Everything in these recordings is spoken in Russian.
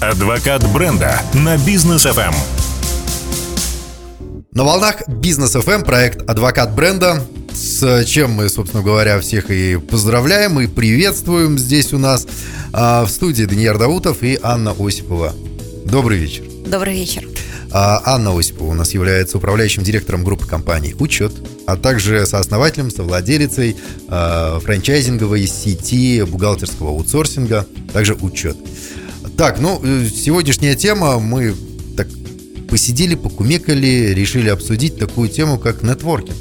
Адвокат бренда на бизнес FM. На волнах бизнес FM проект Адвокат бренда. С чем мы, собственно говоря, всех и поздравляем и приветствуем здесь у нас а, в студии Даниил Даутов и Анна Осипова. Добрый вечер. Добрый вечер. А Анна Осипова у нас является управляющим директором группы компаний «Учет», а также сооснователем, совладелицей э, франчайзинговой сети бухгалтерского аутсорсинга, также «Учет». Так, ну, э, сегодняшняя тема, мы так посидели, покумекали, решили обсудить такую тему, как нетворкинг.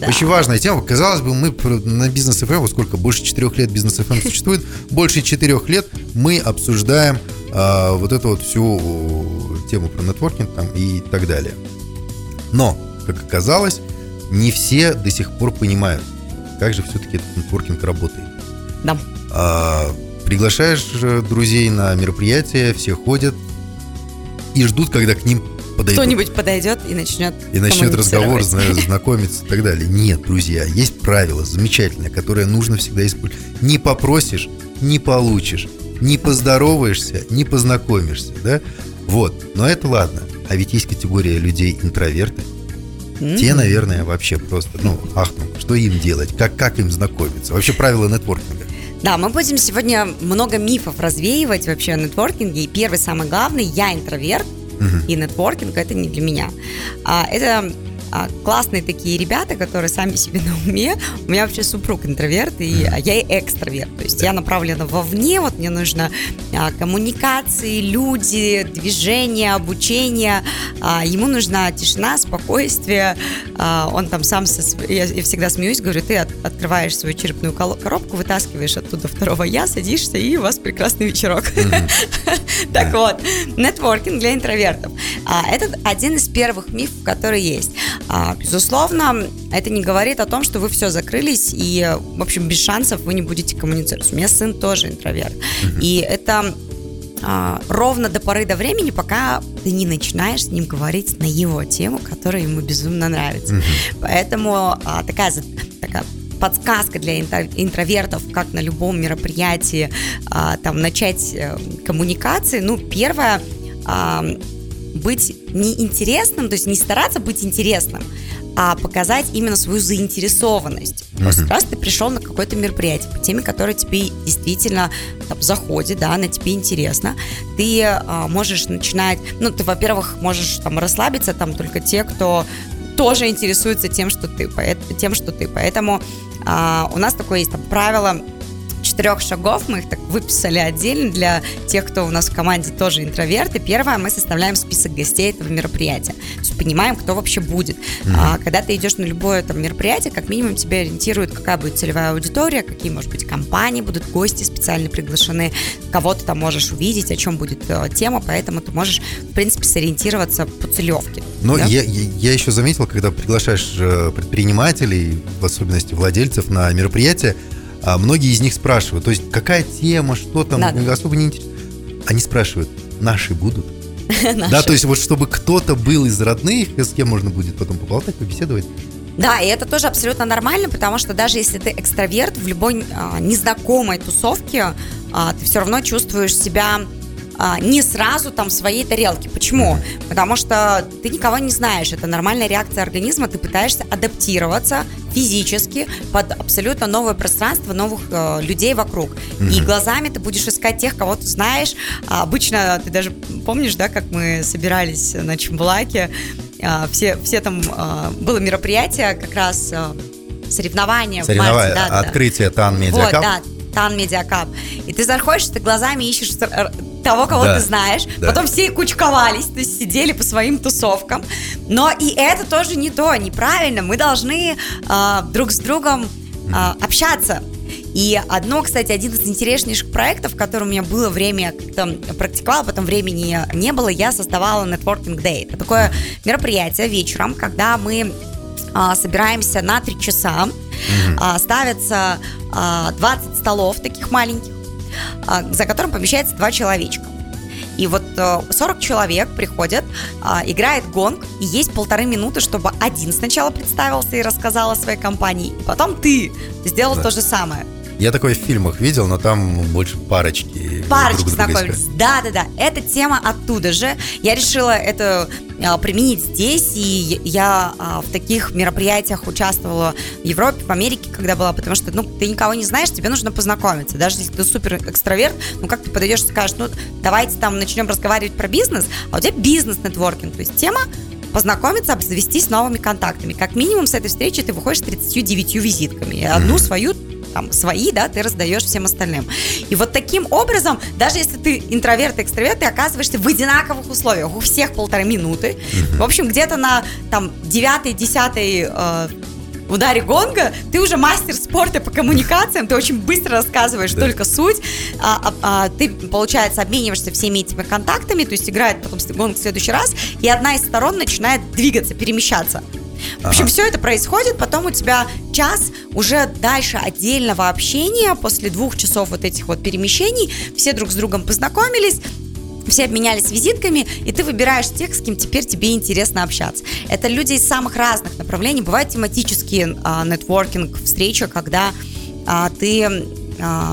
Да. Очень важная тема. Казалось бы, мы на бизнес FM, вот сколько, больше четырех лет бизнес FM существует, больше четырех лет мы обсуждаем а, вот эту вот всю тему про нетворкинг там и так далее. Но, как оказалось, не все до сих пор понимают, как же все-таки этот нетворкинг работает. Да. А, приглашаешь друзей на мероприятие, все ходят и ждут, когда к ним подойдут. Кто-нибудь подойдет и начнет И начнет разговор, знакомиться и так далее. Нет, друзья, есть правило замечательное, которое нужно всегда использовать. Не попросишь, не получишь. Не поздороваешься, не познакомишься, да? Вот, но это ладно. А ведь есть категория людей интроверты. Mm-hmm. Те, наверное, вообще просто, ну, ахну, что им делать, как, как им знакомиться. Вообще правила нетворкинга. Да, мы будем сегодня много мифов развеивать вообще о нетворкинге. И первый, самый главный, я интроверт, угу. и нетворкинг это не для меня. А, это классные такие ребята, которые сами себе на уме. У меня вообще супруг интроверт, и а я и экстраверт. То есть я направлена вовне, вот мне нужно а, коммуникации, люди, движение, обучение. А, ему нужна тишина, спокойствие. А, он там сам, со, я, я всегда смеюсь, говорю, ты от, открываешь свою черепную коробку, вытаскиваешь оттуда второго я, садишься, и у вас прекрасный вечерок. Так вот, нетворкинг для интровертов. А, это один из первых мифов, которые есть. А, безусловно, это не говорит о том, что вы все закрылись и, в общем, без шансов вы не будете коммуницировать. У меня сын тоже интроверт. Uh-huh. И это а, ровно до поры до времени, пока ты не начинаешь с ним говорить на его тему, которая ему безумно нравится. Uh-huh. Поэтому а, такая, такая подсказка для интровертов, как на любом мероприятии а, там начать а, коммуникации. Ну, первое, быть неинтересным, то есть не стараться быть интересным, а показать именно свою заинтересованность. Mm-hmm. То есть раз ты пришел на какое-то мероприятие по теме, которая тебе действительно там, заходит, да, она тебе интересна, ты а, можешь начинать, ну, ты, во-первых, можешь там расслабиться, там только те, кто тоже интересуется тем, что ты, тем, что ты. Поэтому а, у нас такое есть там правило четырех шагов, мы их так выписали отдельно для тех, кто у нас в команде тоже интроверты. Первое, мы составляем список гостей этого мероприятия. То есть понимаем, кто вообще будет. Mm-hmm. А, когда ты идешь на любое там мероприятие, как минимум тебя ориентирует, какая будет целевая аудитория, какие, может быть, компании будут, гости специально приглашены, кого ты там можешь увидеть, о чем будет э, тема, поэтому ты можешь, в принципе, сориентироваться по целевке. Но да? я, я, я еще заметил, когда приглашаешь э, предпринимателей, в особенности владельцев на мероприятие, а многие из них спрашивают, то есть какая тема, что там, да. особо не интересно. Они спрашивают, наши будут? Да, то есть вот чтобы кто-то был из родных, с кем можно будет потом поболтать, побеседовать. Да, и это тоже абсолютно нормально, потому что даже если ты экстраверт в любой а, незнакомой тусовке, а, ты все равно чувствуешь себя а, не сразу там своей тарелке. Почему? Потому что ты никого не знаешь. Это нормальная реакция организма. Ты пытаешься адаптироваться физически под абсолютно новое пространство, новых э, людей вокруг. Mm-hmm. И глазами ты будешь искать тех, кого ты знаешь. А обычно ты даже помнишь, да, как мы собирались на Чембулаке, а, все, все там а, было мероприятие, как раз а, соревнования. Соревнования, да, открытие да. Tan Media Cup. Вот, да, Tan Media Cup. И ты заходишь, ты глазами ищешь того, кого да, ты знаешь. Да. Потом все кучковались, то есть сидели по своим тусовкам. Но и это тоже не то, неправильно. Мы должны э, друг с другом э, общаться. И одно, кстати, один из интереснейших проектов, в котором у меня было время, как-то практиковала, потом времени не было, я создавала Networking Day. Это такое мероприятие вечером, когда мы а, собираемся на три часа, mm-hmm. а, ставятся а, 20 столов таких маленьких, за которым помещается два человечка. И вот 40 э, человек приходят, а, играет гонг, и есть полторы минуты, чтобы один сначала представился и рассказал о своей компании, и потом ты сделал да. то же самое. Я такое в фильмах видел, но там больше парочки. Парочки знакомились. Да, да, да. Эта тема оттуда же. Я решила это а, применить здесь, и я а, в таких мероприятиях участвовала в Европе, в Америке, когда была, потому что, ну, ты никого не знаешь, тебе нужно познакомиться. Даже если ты супер экстраверт, ну, как ты подойдешь и скажешь, ну, давайте там начнем разговаривать про бизнес, а у тебя бизнес-нетворкинг, то есть тема познакомиться, обзавестись новыми контактами. Как минимум с этой встречи ты выходишь с 39 визитками. Одну свою там свои, да, ты раздаешь всем остальным. И вот таким образом, даже если ты интроверт и экстраверт, ты оказываешься в одинаковых условиях. У всех полторы минуты. В общем, где-то на там девятый, десятый э, ударе гонга ты уже мастер спорта по коммуникациям, ты очень быстро рассказываешь да. только суть, а, а, а, ты, получается, обмениваешься всеми этими контактами, то есть играет потом гонг в следующий раз, и одна из сторон начинает двигаться, перемещаться. В общем, ага. все это происходит, потом у тебя час уже дальше отдельного общения, после двух часов вот этих вот перемещений, все друг с другом познакомились, все обменялись визитками, и ты выбираешь тех, с кем теперь тебе интересно общаться. Это люди из самых разных направлений. Бывают тематические а, нетворкинг, встречи, когда а, ты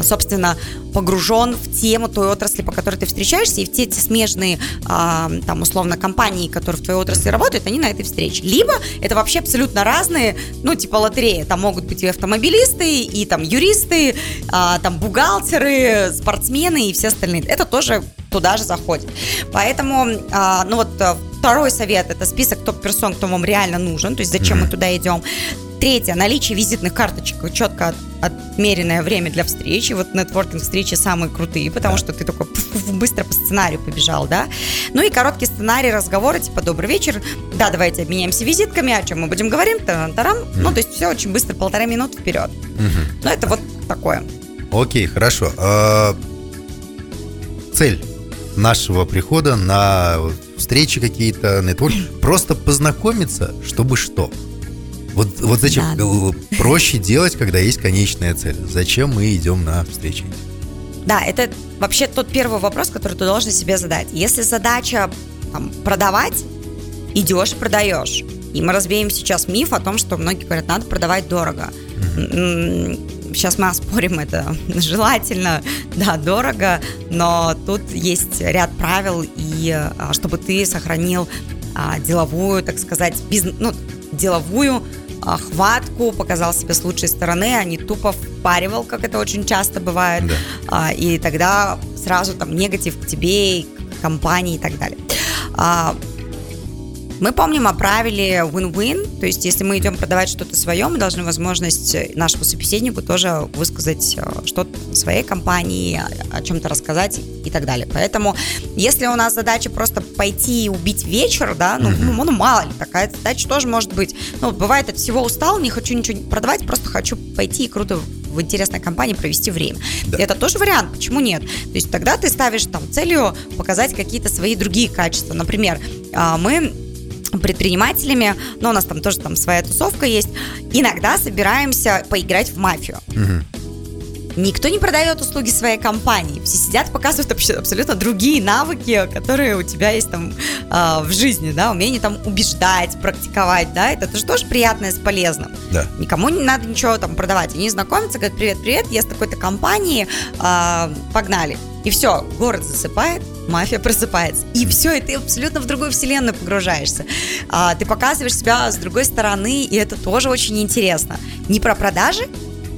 собственно, погружен в тему той отрасли, по которой ты встречаешься, и в те, те смежные, а, там, условно, компании, которые в твоей отрасли работают, они на этой встрече. Либо это вообще абсолютно разные, ну, типа лотереи. Там могут быть и автомобилисты, и там юристы, а, там бухгалтеры, спортсмены и все остальные. Это тоже туда же заходит. Поэтому, ну вот, второй совет – это список топ-персон, кто вам реально нужен, то есть зачем mm-hmm. мы туда идем. Третье, наличие визитных карточек, четко отмеренное время для встречи. Вот нетворкинг встречи самые крутые, потому да. что ты такой быстро по сценарию побежал, да. Ну и короткий сценарий разговора, типа «Добрый вечер», да, давайте обменяемся визитками, о чем мы будем говорить, тарам mm. Ну, то есть все очень быстро, полтора минуты вперед. Mm-hmm. Ну, это вот такое. Окей, хорошо. А, цель нашего прихода на встречи какие-то, нетворк, просто познакомиться, чтобы что? Вот, вот зачем да, да. проще делать, когда есть конечная цель? Зачем мы идем на встречи? Да, это вообще тот первый вопрос, который ты должен себе задать. Если задача там, продавать, идешь и продаешь. И мы разбеем сейчас миф о том, что многие говорят, надо продавать дорого. Mm-hmm. Сейчас мы оспорим это. Желательно, да, дорого, но тут есть ряд правил, и а, чтобы ты сохранил а, деловую, так сказать, бизнес, ну, деловую хватку, показал себя с лучшей стороны, а не тупо впаривал, как это очень часто бывает. Да. А, и тогда сразу там негатив к тебе, к компании и так далее. Мы помним о правиле win-win, то есть если мы идем продавать что-то свое, мы должны возможность нашему собеседнику тоже высказать э, что-то своей компании, о чем-то рассказать и так далее. Поэтому если у нас задача просто пойти и убить вечер, да, ну, ну, ну мало ли, такая задача тоже может быть. Ну, бывает от всего устал, не хочу ничего продавать, просто хочу пойти и круто в интересной компании провести время. Да. Это тоже вариант, почему нет? То есть тогда ты ставишь там целью показать какие-то свои другие качества. Например, а, мы предпринимателями, но у нас там тоже там своя тусовка есть, иногда собираемся поиграть в мафию. Угу. Никто не продает услуги своей компании. Все сидят, показывают абсолютно другие навыки, которые у тебя есть там э, в жизни, да, умение там убеждать, практиковать, да, это тоже, тоже приятное с полезным. Да. Никому не надо ничего там продавать. Они знакомятся, говорят, привет, привет, я с такой-то компании, э, погнали. И все, город засыпает, мафия просыпается. И все, и ты абсолютно в другую вселенную погружаешься. А, ты показываешь себя с другой стороны, и это тоже очень интересно. Не про продажи?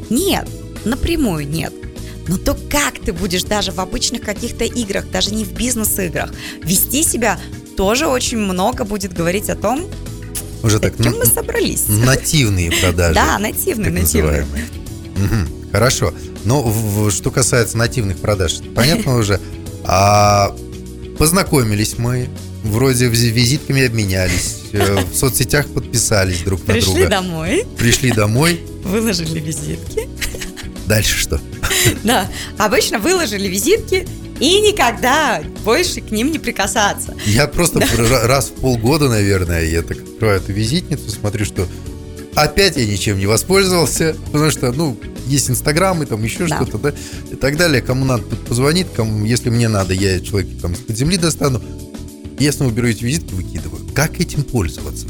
Нет, напрямую нет. Но то, как ты будешь даже в обычных каких-то играх, даже не в бизнес-играх, вести себя, тоже очень много будет говорить о том, уже так, чем мы собрались. Нативные продажи. Да, нативные, нативные. Угу, хорошо. Но в, что касается нативных продаж, понятно уже. А познакомились мы, вроде визитками обменялись, э, в соцсетях подписались друг на друга. Пришли домой. Пришли домой. Выложили визитки. Дальше что? Да, обычно выложили визитки и никогда больше к ним не прикасаться. Я просто да. раз в полгода, наверное, я так открываю эту визитницу, смотрю, что опять я ничем не воспользовался, потому что, ну, есть Инстаграм и там еще да. что-то, да, и так далее. Кому надо, позвонит, кому, если мне надо, я человека там из-под земли достану. Я снова беру эти визитки, выкидываю. Как этим пользоваться?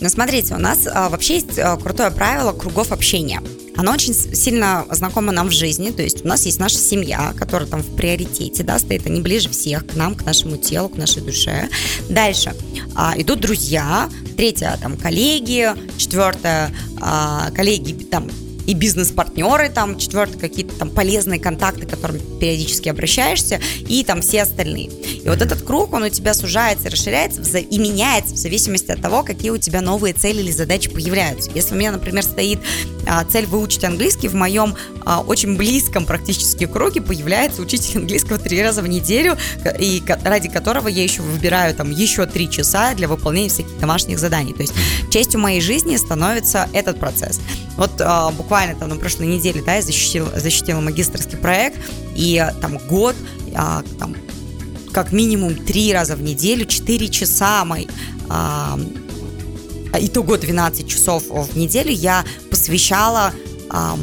Ну, смотрите, у нас а, вообще есть а, крутое правило кругов общения. Оно очень сильно знакомо нам в жизни, то есть у нас есть наша семья, которая там в приоритете, да, стоит, они ближе всех к нам, к нашему телу, к нашей душе. Дальше. А, идут друзья, третье там коллеги, четвертое а, коллеги там и бизнес-партнеры, там, четвертое, какие-то там полезные контакты, к которым периодически обращаешься, и там все остальные. И вот этот круг, он у тебя сужается, расширяется и меняется в зависимости от того, какие у тебя новые цели или задачи появляются. Если у меня, например, стоит а, цель выучить английский, в моем а, очень близком практически круге появляется учитель английского три раза в неделю, и ради которого я еще выбираю там еще три часа для выполнения всяких домашних заданий. То есть частью моей жизни становится этот процесс. Вот а, буквально там на прошлой неделе, да, я защитила, защитила магистрский проект, и там год, а, там, как минимум три раза в неделю, четыре часа мои а, итого 12 часов в неделю я посвящала а,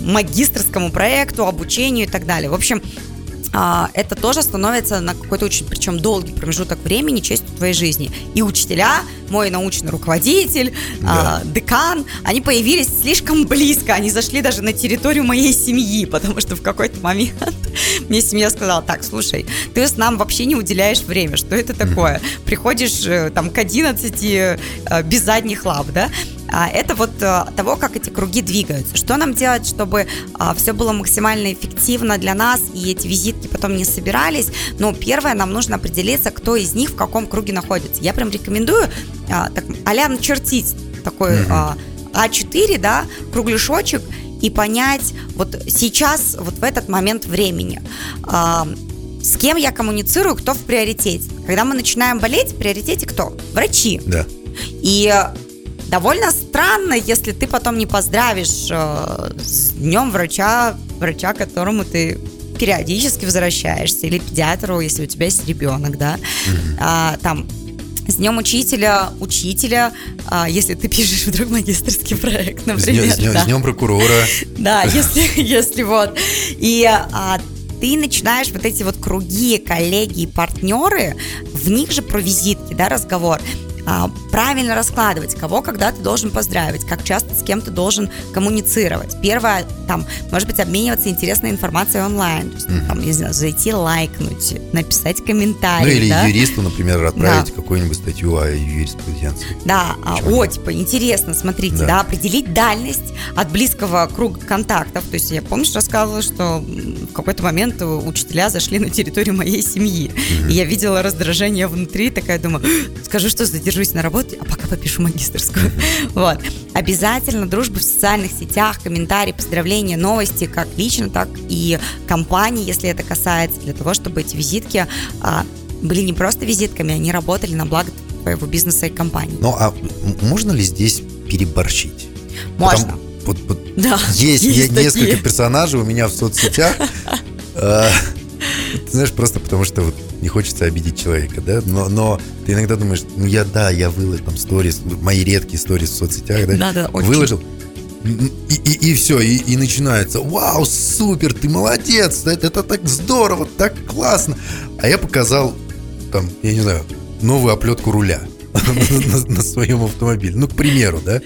магистрскому проекту, обучению и так далее. В общем, это тоже становится на какой-то очень, причем долгий промежуток времени, частью твоей жизни. И учителя, мой научный руководитель, да. э, декан, они появились слишком близко, они зашли даже на территорию моей семьи, потому что в какой-то момент мне семья сказала, так, слушай, ты с нам вообще не уделяешь время, что это такое? Приходишь э, там к 11 э, без задних лап, да? А, это вот э, того, как эти круги двигаются. Что нам делать, чтобы а, все было максимально эффективно для нас, и эти визитки потом не собирались? Ну, первое, нам нужно определиться, кто из них в каком круге находится. Я прям рекомендую а, так, а начертить такой mm-hmm. А4, да, кругляшочек, и понять вот сейчас, вот в этот момент времени, с кем я коммуницирую, кто в приоритете. Когда мы начинаем болеть, в приоритете кто? Врачи. Да. И довольно странно, если ты потом не поздравишь э, с днем врача, врача, которому ты периодически возвращаешься, или педиатру, если у тебя есть ребенок, да, mm-hmm. а, там с днем учителя, учителя, а, если ты пишешь вдруг магистрский проект, например. С днем, да. с днем прокурора. Да, если, если вот. И а, ты начинаешь вот эти вот круги, коллеги, партнеры, в них же про визитки, да, разговор а, правильно раскладывать, кого когда ты должен поздравить, как часто с кем ты должен коммуницировать. Первое, там, может быть, обмениваться интересной информацией онлайн, то есть, mm-hmm. там, не знаю, зайти лайкнуть, написать комментарий. Ну или да? юристу, например, отправить да. какую-нибудь статью о юриспруденции. Да, а, о, типа, интересно, смотрите, да. да, определить дальность от близкого круга контактов. То есть я, помнишь, рассказывала, что в какой-то момент учителя зашли на территорию моей семьи, mm-hmm. и я видела раздражение внутри, такая думаю, скажу, что задержу задержусь на работе, а пока попишу магистрскую. Вот. Обязательно дружба в социальных сетях, комментарии, поздравления, новости, как лично, так и компании, если это касается, для того, чтобы эти визитки а, были не просто визитками, они работали на благо твоего бизнеса и компании. Ну, а можно ли здесь переборщить? Можно. Потому, вот, вот да, есть, есть несколько персонажей у меня в соцсетях. Ты знаешь, просто потому что вот не хочется обидеть человека, да, но, но ты иногда думаешь, ну я, да, я выложил там сторис, мои редкие сторис в соцсетях, да, да, да очень. выложил, и, и, и все, и, и начинается, вау, супер, ты молодец, это, это так здорово, так классно, а я показал, там, я не знаю, новую оплетку руля на, своем автомобиле, ну, к примеру, да,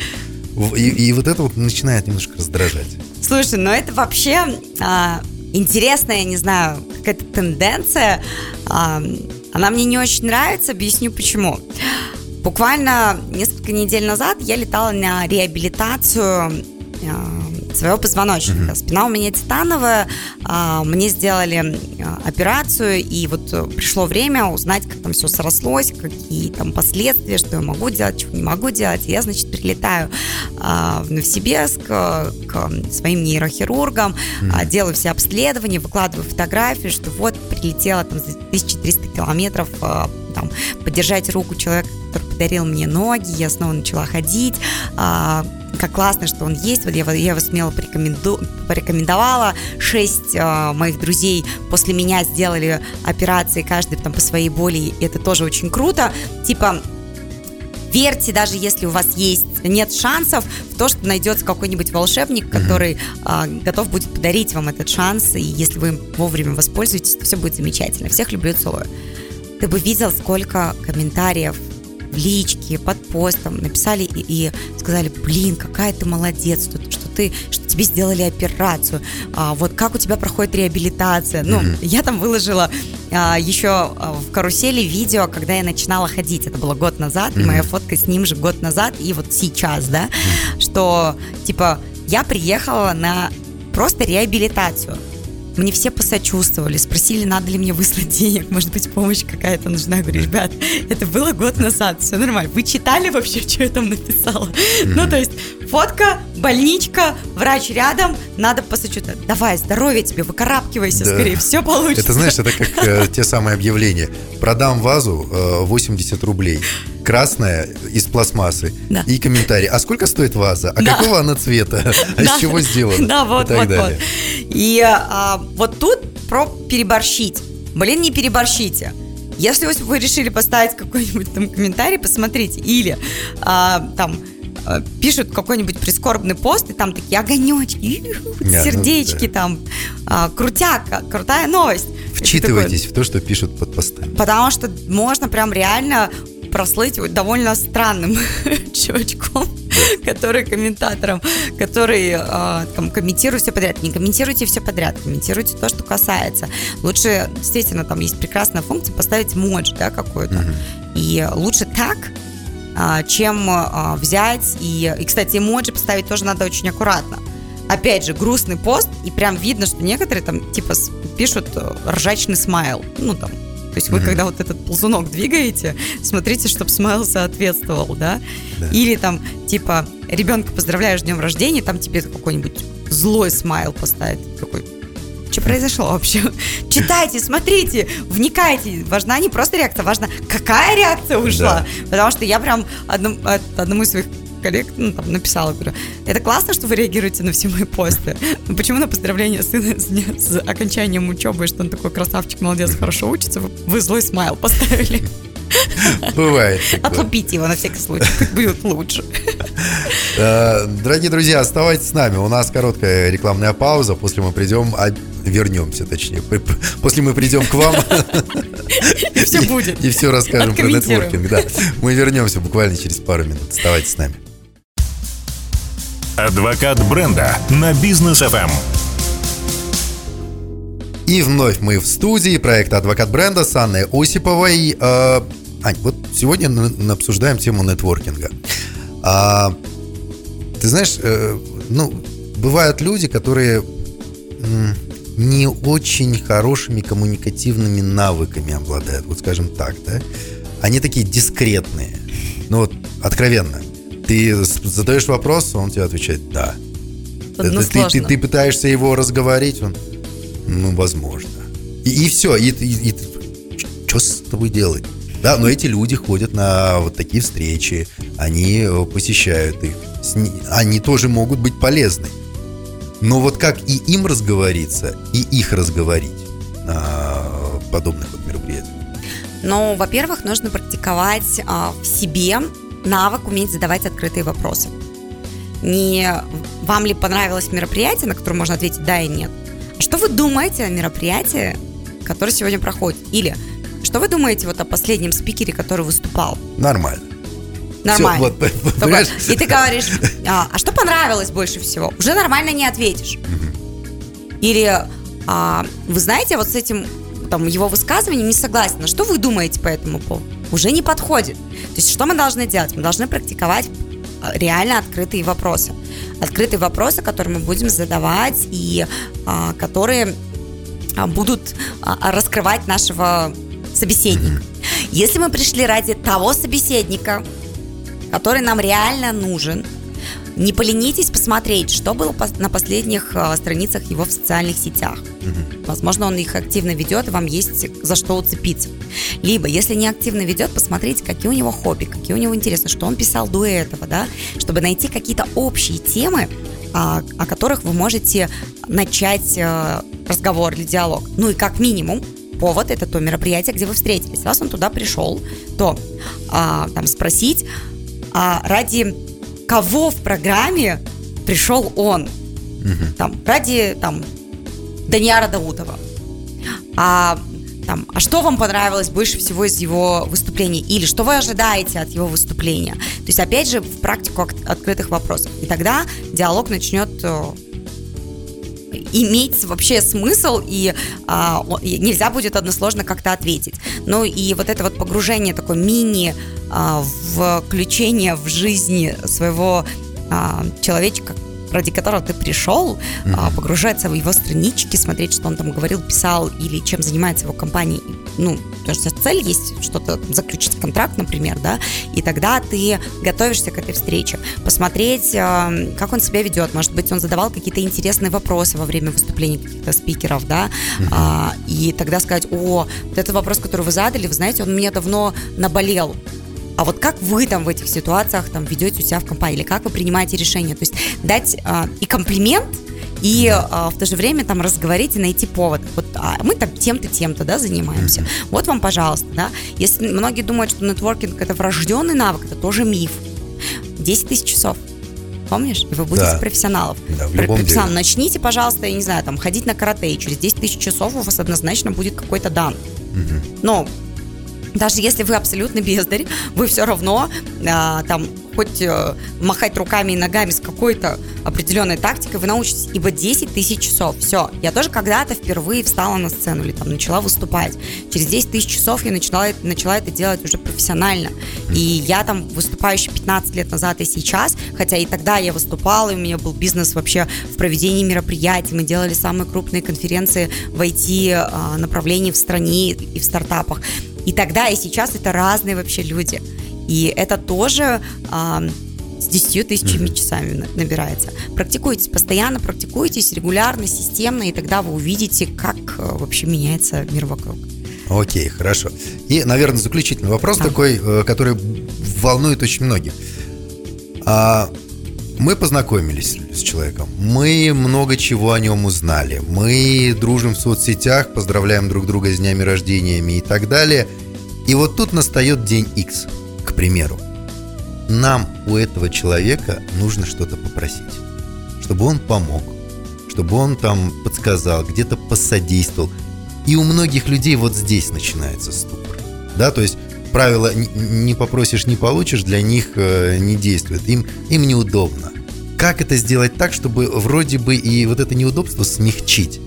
и, и вот это вот начинает немножко раздражать. Слушай, ну это вообще а, интересная, я не знаю, какая-то тенденция. Она мне не очень нравится, объясню почему. Буквально несколько недель назад я летала на реабилитацию своего позвоночника. Mm-hmm. Спина у меня титановая, а, мне сделали а, операцию, и вот э, пришло время узнать, как там все срослось, какие там последствия, что я могу делать, чего не могу делать. И я, значит, прилетаю а, в Новосибирск э, к своим нейрохирургам, mm-hmm. делаю все обследования, выкладываю фотографии, что вот прилетела там за 1300 километров там, поддержать руку человека, который подарил мне ноги, я снова начала ходить, как классно, что он есть. Вот я, я его смело порекоменду, порекомендовала. Шесть э, моих друзей после меня сделали операции, каждый там по своей боли. И это тоже очень круто. Типа, верьте, даже если у вас есть нет шансов, в то, что найдется какой-нибудь волшебник, который mm-hmm. э, готов будет подарить вам этот шанс, и если вы вовремя воспользуетесь, то все будет замечательно. Всех люблю, целую. Ты бы видел, сколько комментариев личке, под постом написали и, и сказали, блин, какая ты молодец, что, что ты, что тебе сделали операцию, а, вот как у тебя проходит реабилитация. Ну, mm-hmm. я там выложила а, еще а, в карусели видео, когда я начинала ходить, это было год назад, mm-hmm. моя фотка с ним же год назад, и вот сейчас, да, mm-hmm. что, типа, я приехала на просто реабилитацию. Мне все посочувствовали, спросили, надо ли мне выслать денег, может быть, помощь какая-то нужна. Я говорю, ребят, это было год назад, все нормально. Вы читали вообще, что я там написала? Ну, то есть, фотка, больничка, врач рядом, надо посочувствовать. Давай, здоровья тебе, выкарабкивайся да. скорее, все получится. Это, знаешь, это как э, те самые объявления. Продам вазу э, 80 рублей красная из пластмассы. Да. И комментарий. А сколько стоит ваза? А да. какого она цвета? А из чего сделана? Да, вот, вот, вот. И а, вот тут про переборщить. Блин, не переборщите. Если вы решили поставить какой-нибудь там комментарий, посмотрите. Или а, там пишут какой-нибудь прискорбный пост, и там такие огонечки, сердечки, ну, да. там а, крутяк, крутая новость. Вчитывайтесь такой, в то, что пишут под постами. Потому что можно прям реально прослыть довольно странным чувачком, который комментатором, который э, там, комментирует все подряд. Не комментируйте все подряд, комментируйте то, что касается. Лучше, действительно, там есть прекрасная функция поставить модж, да, какой-то. Угу. И лучше так, э, чем э, взять и, и, кстати, эмоджи поставить тоже надо очень аккуратно. Опять же, грустный пост, и прям видно, что некоторые там, типа, пишут э, ржачный смайл. Ну, там, то есть вы, mm-hmm. когда вот этот ползунок двигаете, смотрите, чтобы смайл соответствовал, да? да? Или там, типа, ребенка поздравляешь с днем рождения, там тебе какой-нибудь злой смайл поставить. Такой, что произошло вообще? Читайте, смотрите, вникайте. Важна не просто реакция, важна, какая реакция ушла. Да. Потому что я прям одному, одному из своих коллег ну, там, написала, говорю, это классно, что вы реагируете на все мои посты, но почему на поздравление сына с, с окончанием учебы, что он такой красавчик, молодец, хорошо учится, вы, вы злой смайл поставили? Бывает. Отлупите его на всякий случай, будет лучше. Э, дорогие друзья, оставайтесь с нами. У нас короткая рекламная пауза. После мы придем, а вернемся, точнее. После мы придем к вам. И все будет. И все расскажем про нетворкинг. Да. Мы вернемся буквально через пару минут. Оставайтесь с нами. Адвокат бренда на бизнес FM. И вновь мы в студии проекта «Адвокат бренда» с Анной Осиповой. Э, Ань, вот сегодня обсуждаем тему нетворкинга. А, ты знаешь, э, ну, бывают люди, которые не очень хорошими коммуникативными навыками обладают, вот скажем так, да? Они такие дискретные. Ну вот, откровенно. Ты задаешь вопрос, он тебе отвечает «да». Это, ты, ты, ты пытаешься его разговорить, он «ну, возможно». И, и все, и, и, и что с тобой делать? Да, но эти люди ходят на вот такие встречи, они э, посещают их, они тоже могут быть полезны. Но вот как и им разговориться, и их разговорить на подобных вот мероприятиях? Ну, во-первых, нужно практиковать а, в себе навык уметь задавать открытые вопросы. Не вам ли понравилось мероприятие, на которое можно ответить да и нет. А что вы думаете о мероприятии, которое сегодня проходит? Или что вы думаете вот о последнем спикере, который выступал? Нормально. Нормально. Все, вот, Только, и ты говоришь, а, а что понравилось больше всего? Уже нормально не ответишь. Или а, вы знаете, вот с этим там, его высказыванием не согласен. А что вы думаете по этому поводу? Уже не подходит. То есть что мы должны делать? Мы должны практиковать а, реально открытые вопросы. Открытые вопросы, которые мы будем задавать и а, которые а, будут а, раскрывать нашего собеседника. Если мы пришли ради того собеседника, который нам реально нужен, не поленитесь посмотреть, что было на последних а, страницах его в социальных сетях. Угу. Возможно, он их активно ведет, и вам есть за что уцепиться. Либо, если не активно ведет, посмотрите, какие у него хобби, какие у него интересы, что он писал до этого, да, чтобы найти какие-то общие темы, а, о которых вы можете начать а, разговор или диалог. Ну и как минимум повод это то мероприятие, где вы встретились. Раз он туда пришел, то а, там спросить, а ради кого в программе пришел он? Угу. Там, ради там Даниара Даутова. А там, а что вам понравилось больше всего из его выступлений? Или что вы ожидаете от его выступления? То есть, опять же, в практику открытых вопросов. И тогда диалог начнет э, иметь вообще смысл, и а, нельзя будет односложно как-то ответить. Ну и вот это вот погружение, такое мини а, включение в жизни своего а, человечка, ради которого ты пришел, mm-hmm. погружаться в его странички, смотреть, что он там говорил, писал или чем занимается его компания. Ну, потому что цель есть что-то заключить контракт, например, да, и тогда ты готовишься к этой встрече, посмотреть, а, как он себя ведет, может быть, он задавал какие-то интересные вопросы во время выступления каких-то спикеров, да, mm-hmm. и тогда сказать, о, вот этот вопрос, который вы задали, вы знаете, он мне давно наболел, а вот как вы там в этих ситуациях там ведете у себя в компании, или как вы принимаете решения? То есть дать а, и комплимент, и а, в то же время там разговорить и найти повод. Вот а, мы там тем-то, тем-то, да, занимаемся. Вот вам, пожалуйста, да. Если многие думают, что нетворкинг это врожденный навык, это тоже миф. 10 тысяч часов. Помнишь? И вы будете да. профессионалов. Да, в любом деле. Начните, пожалуйста, я не знаю, там, ходить на карате, и через 10 тысяч часов у вас однозначно будет какой-то дан. Угу. Но даже если вы абсолютно бездарь, вы все равно а, там хоть э, махать руками и ногами с какой-то определенной тактикой, вы научитесь. Ибо 10 тысяч часов. Все. Я тоже когда-то впервые встала на сцену или там начала выступать. Через 10 тысяч часов я начала, начала это делать уже профессионально. И я там выступаю еще 15 лет назад и сейчас, хотя и тогда я выступала, и у меня был бизнес вообще в проведении мероприятий. Мы делали самые крупные конференции в IT-направлении а, в стране и в стартапах. И тогда, и сейчас это разные вообще люди. И это тоже а, с 10 тысячами mm-hmm. часами набирается. Практикуйтесь постоянно, практикуйтесь регулярно, системно, и тогда вы увидите, как э, вообще меняется мир вокруг. Окей, хорошо. И, наверное, заключительный вопрос а. такой, э, который волнует очень многих. А, мы познакомились с человеком, мы много чего о нем узнали, мы дружим в соцсетях, поздравляем друг друга с днями рождениями и так далее. И вот тут настает день X, к примеру. Нам у этого человека нужно что-то попросить, чтобы он помог, чтобы он там подсказал, где-то посодействовал. И у многих людей вот здесь начинается ступор. Да, то есть правило «не попросишь, не получишь» для них э, не действует. Им, им неудобно. Как это сделать так, чтобы вроде бы и вот это неудобство смягчить,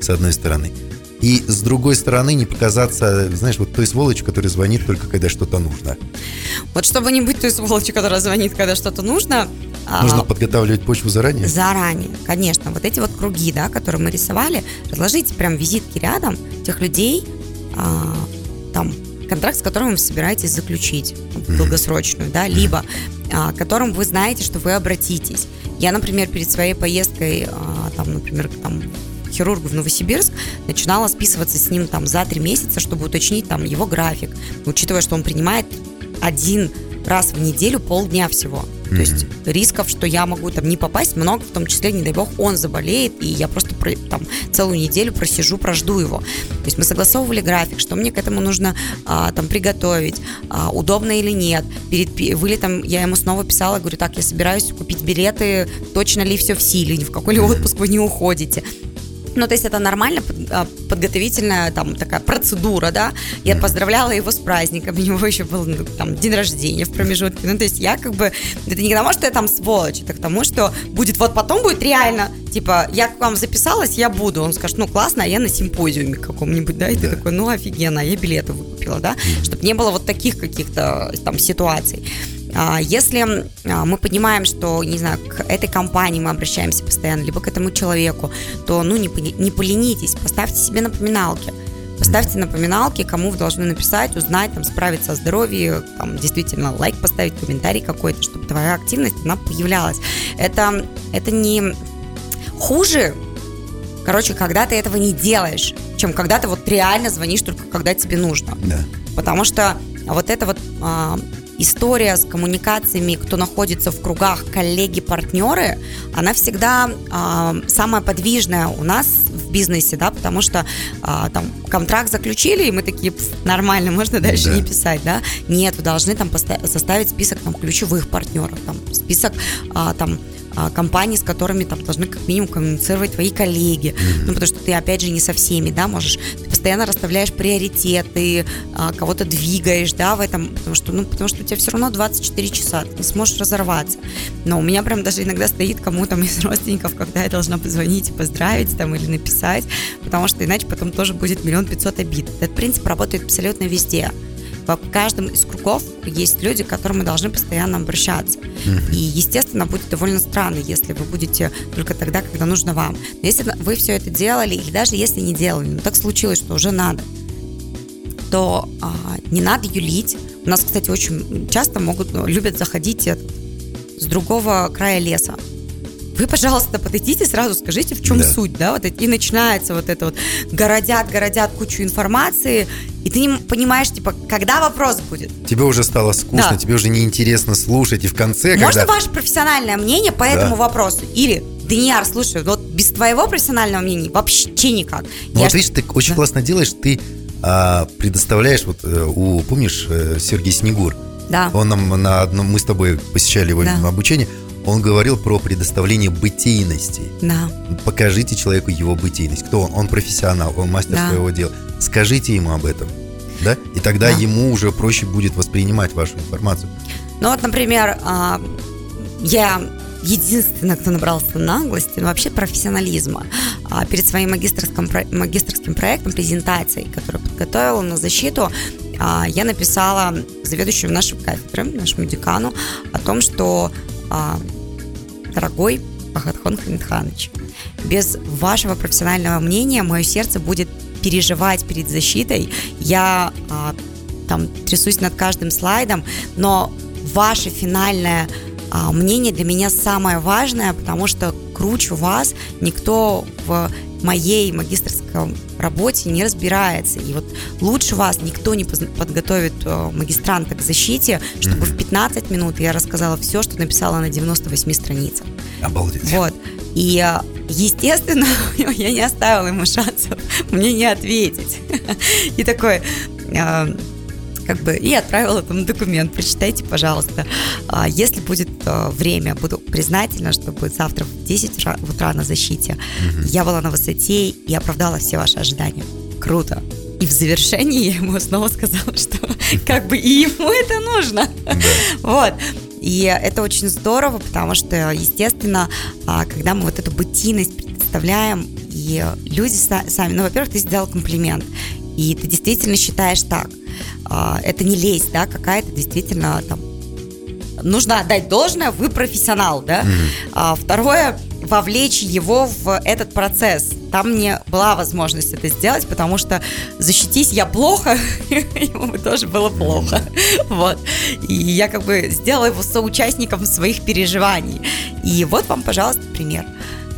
с одной стороны, и с другой стороны не показаться, знаешь, вот той сволочью, которая звонит только когда что-то нужно. Вот чтобы не быть той сволочью, которая звонит, когда что-то нужно, а, Нужно а, подготавливать почву заранее? Заранее, конечно. Вот эти вот круги, да, которые мы рисовали, разложите прям визитки рядом тех людей, а, контракт, с которым вы собираетесь заключить долгосрочную, да, либо а, к которым вы знаете, что вы обратитесь. Я, например, перед своей поездкой, а, там, например, там, хирургу в Новосибирск, начинала списываться с ним там за три месяца, чтобы уточнить там его график, учитывая, что он принимает один раз в неделю полдня всего. То есть рисков, что я могу там не попасть, много, в том числе, не дай бог, он заболеет, и я просто там целую неделю просижу, прожду его. То есть мы согласовывали график, что мне к этому нужно а, там приготовить, а, удобно или нет. Перед вылетом я ему снова писала, говорю, так, я собираюсь купить билеты, точно ли все в силе, ни в какой ли отпуск вы не уходите. Ну, то есть это нормально, а, подготовительная там такая процедура, да. Я поздравляла его с праздником, у него еще был ну, там день рождения в промежутке. Ну, то есть я как бы, это не к тому, что я там сволочь, это к тому, что будет вот потом будет реально, типа, я к вам записалась, я буду. Он скажет, ну, классно, а я на симпозиуме каком-нибудь, да, и ты такой, ну, офигенно, я билеты выкупила, да, чтобы не было вот таких каких-то там ситуаций. А, если а, мы понимаем, что, не знаю, к этой компании мы обращаемся постоянно, либо к этому человеку, то, ну, не, не поленитесь, поставьте себе напоминалки. Поставьте напоминалки, кому вы должны написать, узнать, там, справиться о здоровье, там, действительно, лайк поставить, комментарий какой-то, чтобы твоя активность, она появлялась. Это, это не хуже, короче, когда ты этого не делаешь, чем когда ты вот реально звонишь только когда тебе нужно. Да. Потому что вот это вот а, история с коммуникациями, кто находится в кругах коллеги, партнеры, она всегда э, самая подвижная у нас в бизнесе, да, потому что э, там контракт заключили, и мы такие, нормально, можно дальше да. не писать, да? Нет, вы должны там составить список там ключевых партнеров, там список э, там а, компании, с которыми там должны как минимум коммуницировать твои коллеги. Mm-hmm. Ну, потому что ты, опять же, не со всеми, да, можешь. Ты постоянно расставляешь приоритеты, а, кого-то двигаешь, да, в этом, потому что, ну, потому что у тебя все равно 24 часа, ты не сможешь разорваться. Но у меня прям даже иногда стоит кому там из родственников, когда я должна позвонить и поздравить там или написать, потому что иначе потом тоже будет миллион пятьсот обид. Этот принцип работает абсолютно везде в каждом из кругов есть люди, к которым мы должны постоянно обращаться. Mm-hmm. И, естественно, будет довольно странно, если вы будете только тогда, когда нужно вам. Но если вы все это делали, или даже если не делали, но так случилось, что уже надо, то а, не надо юлить. У нас, кстати, очень часто могут, ну, любят заходить с другого края леса вы, пожалуйста, подойдите, сразу скажите, в чем да. суть, да, вот и начинается вот это вот, городят, городят кучу информации, и ты не понимаешь, типа, когда вопрос будет. Тебе уже стало скучно, да. тебе уже неинтересно слушать, и в конце, Можно когда... ваше профессиональное мнение по да. этому вопросу? Или, Данияр, слушай, вот без твоего профессионального мнения вообще никак. Ну, вот ж... видишь, ты очень да. классно делаешь, ты а, предоставляешь, вот э, у, помнишь, э, Сергей Снегур? Да. Он нам на одном, мы с тобой посещали его да. обучение, он говорил про предоставление бытийности. Да. Покажите человеку его бытийность. Кто он? Он профессионал, он мастер да. своего дела. Скажите ему об этом. Да? И тогда да. ему уже проще будет воспринимать вашу информацию. Ну вот, например, а, я единственная, кто набрался наглости, ну, вообще профессионализма. А перед своим магистрским, магистрским проектом, презентацией, которую подготовила на защиту, а, я написала заведующему нашей кафедры, нашему декану, о том, что а, дорогой Ахатхон Хамидханович, без вашего профессионального мнения мое сердце будет переживать перед защитой. Я а, там трясусь над каждым слайдом, но ваше финальное а, мнение для меня самое важное, потому что круче вас никто в моей магистрской работе не разбирается. И вот лучше вас никто не подготовит э, магистранта к защите, чтобы mm-hmm. в 15 минут я рассказала все, что написала на 98 страницах. Обалдеть. Вот. И, э, естественно, я не оставила ему шансов мне не ответить. И такой э, как бы и отправила там документ. Прочитайте, пожалуйста. А, если будет а, время, буду признательна, что будет завтра в 10 утра на защите. Угу. Я была на высоте и оправдала все ваши ожидания. Круто. И в завершении я ему снова сказала, что как бы и ему это нужно. Вот. И это очень здорово, потому что, естественно, а, когда мы вот эту бытийность представляем, и люди сами, ну, во-первых, ты сделал комплимент, и ты действительно считаешь так – а, это не лезть, да, какая-то действительно там нужно отдать должное, вы профессионал, да. Mm-hmm. А, второе, вовлечь его в этот процесс. Там не была возможность это сделать, потому что защитись я плохо, ему тоже было плохо. Вот. И я как бы сделала его соучастником своих переживаний. И вот вам, пожалуйста, пример.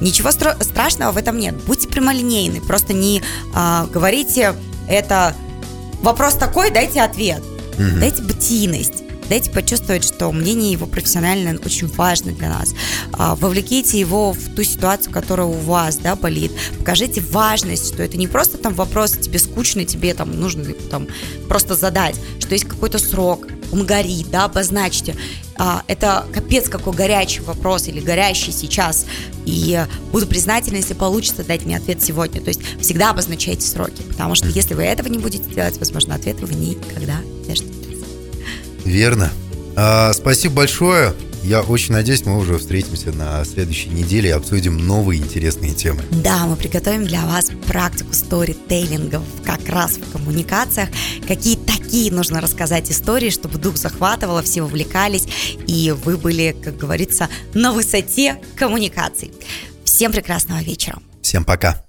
Ничего стра- страшного в этом нет. Будьте прямолинейны. Просто не а, говорите это вопрос такой, дайте ответ. Угу. Дайте бытийность. Дайте почувствовать, что мнение его профессиональное очень важно для нас. А, вовлеките его в ту ситуацию, которая у вас да, болит. Покажите важность, что это не просто там вопрос тебе скучно, тебе там нужно там просто задать, что есть какой-то срок, он горит, да, обозначьте. А, это капец какой горячий вопрос или горящий сейчас. И буду признательна, если получится дать мне ответ сегодня. То есть всегда обозначайте сроки, потому что если вы этого не будете делать, возможно, ответа вы никогда не дождетесь. Верно. А, спасибо большое. Я очень надеюсь, мы уже встретимся на следующей неделе и обсудим новые интересные темы. Да, мы приготовим для вас практику сторителлингов как раз в коммуникациях. Какие такие нужно рассказать истории, чтобы дух захватывало, все увлекались, и вы были, как говорится, на высоте коммуникаций. Всем прекрасного вечера. Всем пока.